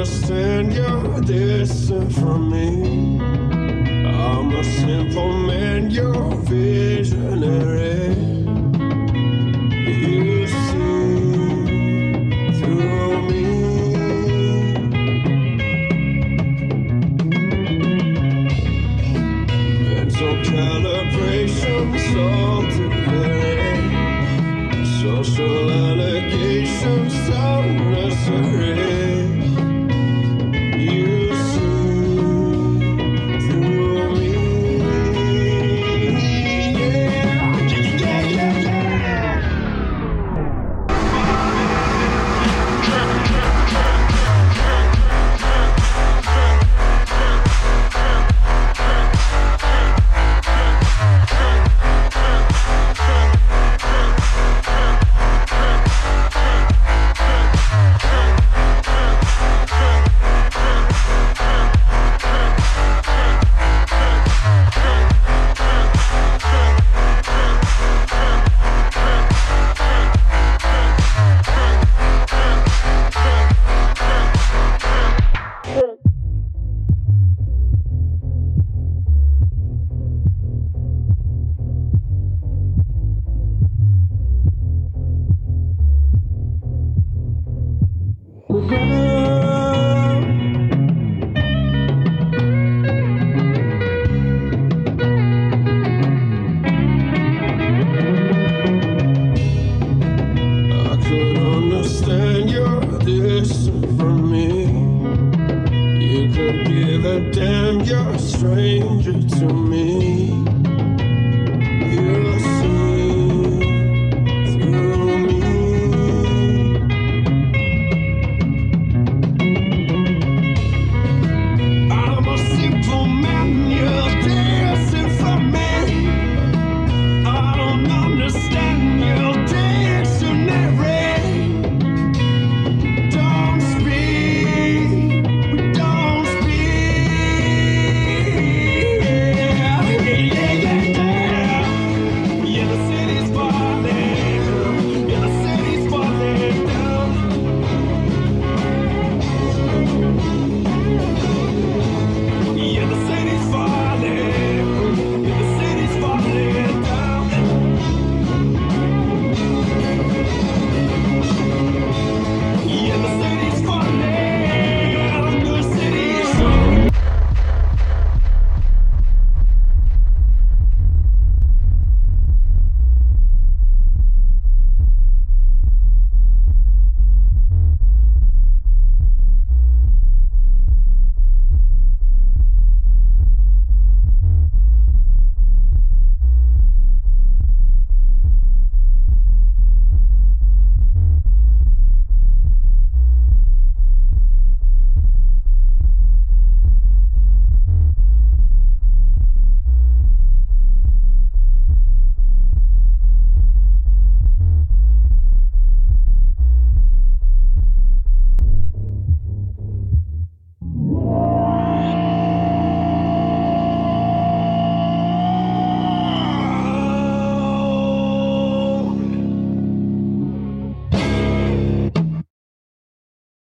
understand you're distant from me. I'm a simple man, you're visionary. You see through me. Mental Social allegations unnecessary. stranger to me.